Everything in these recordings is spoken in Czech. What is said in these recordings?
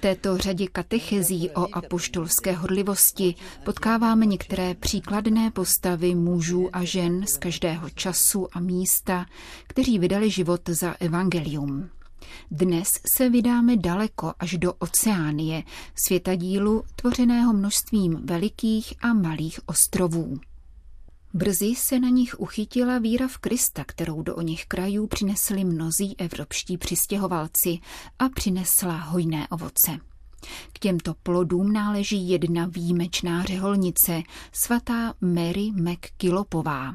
této řadě katechezí o apoštolské hodlivosti potkáváme některé příkladné postavy mužů a žen z každého času a místa, kteří vydali život za evangelium. Dnes se vydáme daleko až do Oceánie, světadílu tvořeného množstvím velikých a malých ostrovů. Brzy se na nich uchytila víra v Krista, kterou do o nich krajů přinesli mnozí evropští přistěhovalci a přinesla hojné ovoce. K těmto plodům náleží jedna výjimečná řeholnice, svatá Mary McKillopová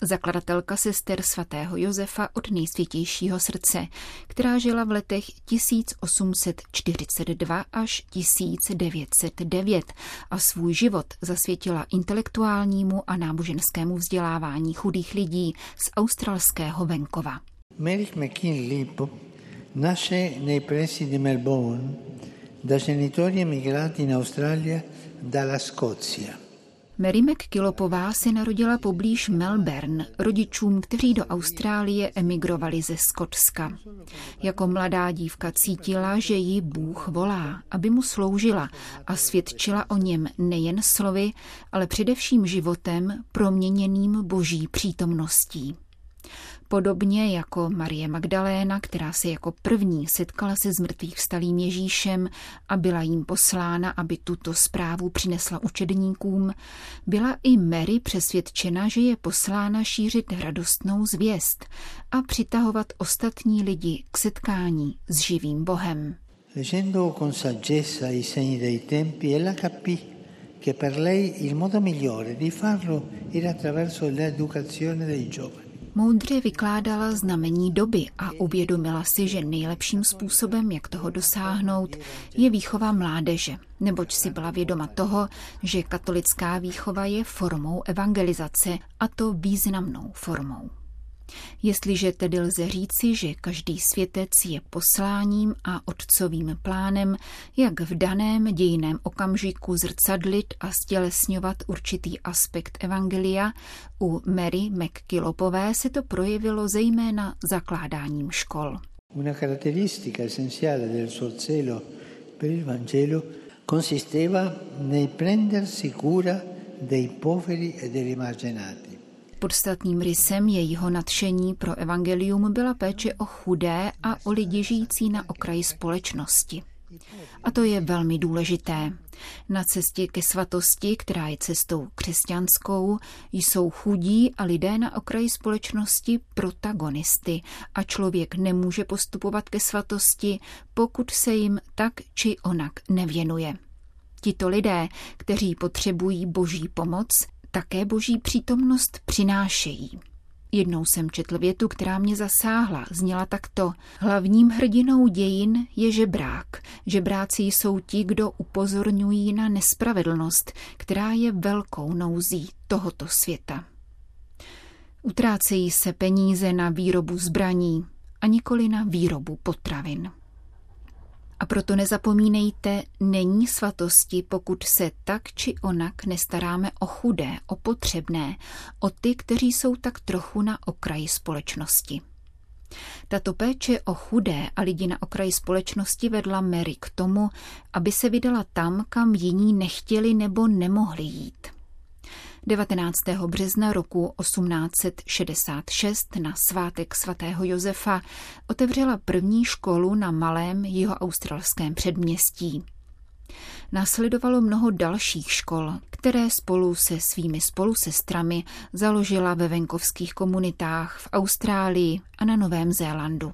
zakladatelka sester svatého Josefa od nejsvětějšího srdce, která žila v letech 1842 až 1909 a svůj život zasvětila intelektuálnímu a náboženskému vzdělávání chudých lidí z australského venkova. Mary McKinley nasce nei pressi di Melbourne da genitori emigrati in Australia dalla Scozia. Mary McKillopová se narodila poblíž Melbourne rodičům, kteří do Austrálie emigrovali ze Skotska. Jako mladá dívka cítila, že ji Bůh volá, aby mu sloužila a svědčila o něm nejen slovy, ale především životem proměněným boží přítomností. Podobně jako Marie Magdaléna, která se jako první setkala se zmrtvých vstalým Ježíšem a byla jim poslána, aby tuto zprávu přinesla učedníkům, byla i Mary přesvědčena, že je poslána šířit radostnou zvěst a přitahovat ostatní lidi k setkání s živým Bohem. Leggendo con saggezza i segni dei tempi, ella capì che per lei il modo migliore di farlo era attraverso l'educazione dei giovani. Moudře vykládala znamení doby a uvědomila si, že nejlepším způsobem, jak toho dosáhnout, je výchova mládeže, neboť si byla vědoma toho, že katolická výchova je formou evangelizace a to významnou formou. Jestliže tedy lze říci, že každý světec je posláním a otcovým plánem, jak v daném dějiném okamžiku zrcadlit a stělesňovat určitý aspekt evangelia, u Mary McKillopové se to projevilo zejména zakládáním škol. Una caratteristica essenziale del suo zelo per il Vangelo consisteva nel prendersi cura dei poveri e degli emarginati. Podstatným rysem jejího nadšení pro evangelium byla péče o chudé a o lidi žijící na okraji společnosti. A to je velmi důležité. Na cestě ke svatosti, která je cestou křesťanskou, jsou chudí a lidé na okraji společnosti protagonisty a člověk nemůže postupovat ke svatosti, pokud se jim tak či onak nevěnuje. Tito lidé, kteří potřebují boží pomoc, také boží přítomnost přinášejí. Jednou jsem četl větu, která mě zasáhla. Zněla takto. Hlavním hrdinou dějin je žebrák. Žebráci jsou ti, kdo upozorňují na nespravedlnost, která je velkou nouzí tohoto světa. Utrácejí se peníze na výrobu zbraní a nikoli na výrobu potravin. A proto nezapomínejte, není svatosti, pokud se tak či onak nestaráme o chudé, o potřebné, o ty, kteří jsou tak trochu na okraji společnosti. Tato péče o chudé a lidi na okraji společnosti vedla Mary k tomu, aby se vydala tam, kam jiní nechtěli nebo nemohli jít. 19. března roku 1866 na svátek svatého Josefa otevřela první školu na malém jihoaustralském předměstí. Následovalo mnoho dalších škol, které spolu se svými spolusestrami založila ve venkovských komunitách v Austrálii a na Novém Zélandu.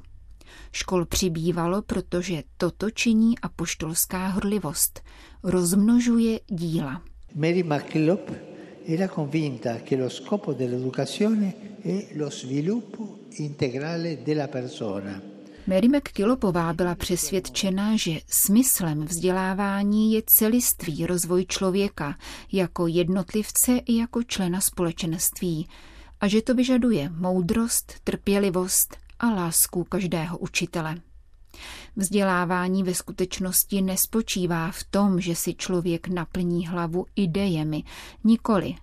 Škol přibývalo, protože toto činí apoštolská horlivost. Rozmnožuje díla. Mary McKillop era convinta che lo scopo dell'educazione è lo sviluppo integrale della persona. Mary McKillopová byla přesvědčena, že smyslem vzdělávání je celistvý rozvoj člověka jako jednotlivce i jako člena společenství a že to vyžaduje moudrost, trpělivost a lásku každého učitele. Vzdělávání ve skutečnosti nespočívá v tom, že si člověk naplní hlavu idejemi, nikoli.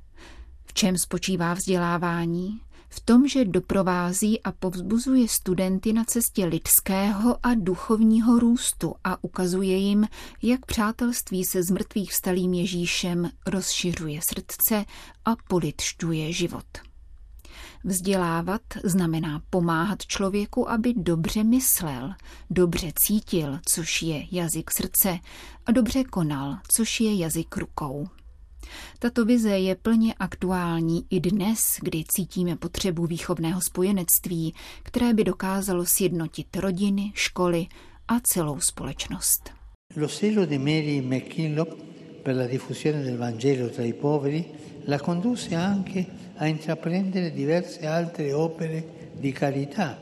V čem spočívá vzdělávání? v tom, že doprovází a povzbuzuje studenty na cestě lidského a duchovního růstu a ukazuje jim, jak přátelství se zmrtvých vstalým Ježíšem rozšiřuje srdce a politšťuje život. Vzdělávat znamená pomáhat člověku, aby dobře myslel, dobře cítil, což je jazyk srdce, a dobře konal, což je jazyk rukou. Tato vize je plně aktuální i dnes, kdy cítíme potřebu výchovného spojenectví, které by dokázalo sjednotit rodiny, školy a celou společnost. Lo di Mary per la diffusione del Vangelo tra i poveri la condusse anche a intraprendere diverse altre opere di carità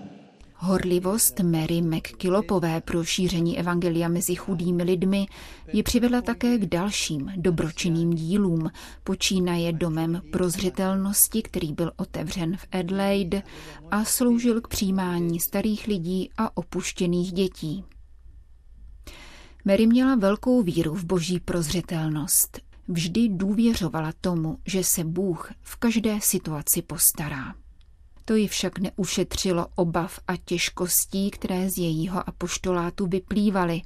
Horlivost Mary McKillopové pro šíření evangelia mezi chudými lidmi ji přivedla také k dalším dobročinným dílům, počínaje domem prozřetelnosti, který byl otevřen v Adelaide a sloužil k přijímání starých lidí a opuštěných dětí. Mary měla velkou víru v boží prozřetelnost. Vždy důvěřovala tomu, že se Bůh v každé situaci postará. To ji však neušetřilo obav a těžkostí, které z jejího apoštolátu vyplývaly.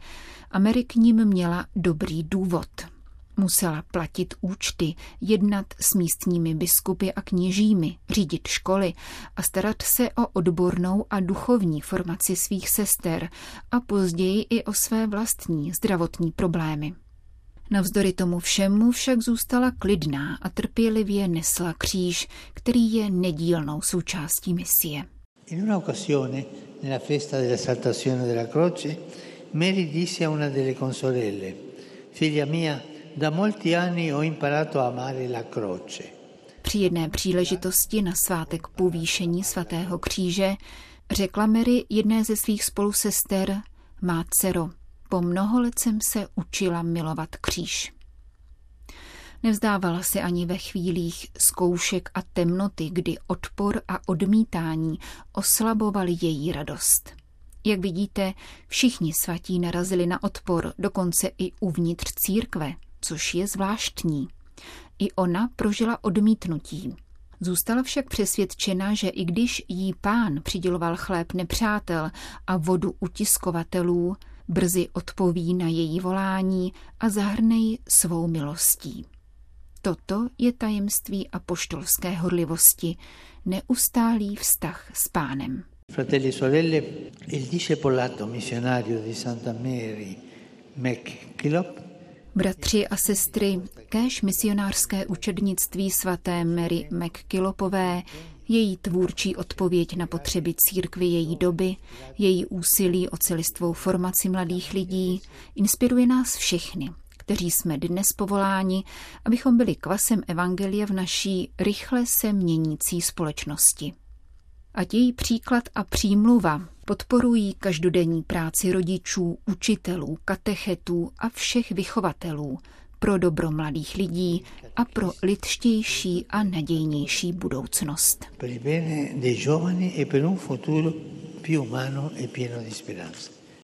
Mary k ním měla dobrý důvod. Musela platit účty, jednat s místními biskupy a kněžími, řídit školy a starat se o odbornou a duchovní formaci svých sester a později i o své vlastní zdravotní problémy. Navzdory tomu všemu však zůstala klidná a trpělivě nesla kříž, který je nedílnou součástí misie. In una occasione, nella festa dell'esaltazione della croce, Mary disse a una delle consorelle, figlia mia, Při jedné příležitosti na svátek povýšení svatého kříže řekla Mary jedné ze svých spolusester, má dcero, po mnoho let jsem se učila milovat kříž. Nevzdávala se ani ve chvílích zkoušek a temnoty, kdy odpor a odmítání oslabovali její radost. Jak vidíte, všichni svatí narazili na odpor, dokonce i uvnitř církve, což je zvláštní. I ona prožila odmítnutí. Zůstala však přesvědčena, že i když jí pán přiděloval chléb nepřátel a vodu utiskovatelů, brzy odpoví na její volání a zahrne ji svou milostí. Toto je tajemství apoštolské horlivosti, neustálý vztah s pánem. Fratelli sorelle, il discepolato missionario di Santa Mary McKillop Bratři a sestry, kéž misionářské učednictví svaté Mary McKillopové její tvůrčí odpověď na potřeby církvy její doby, její úsilí o celistvou formaci mladých lidí, inspiruje nás všechny, kteří jsme dnes povoláni, abychom byli kvasem Evangelia v naší rychle se měnící společnosti. Ať její příklad a přímluva podporují každodenní práci rodičů, učitelů, katechetů a všech vychovatelů, pro dobro mladých lidí a pro lidštější a nadějnější budoucnost. E per un futuro più umano e pieno di speranza.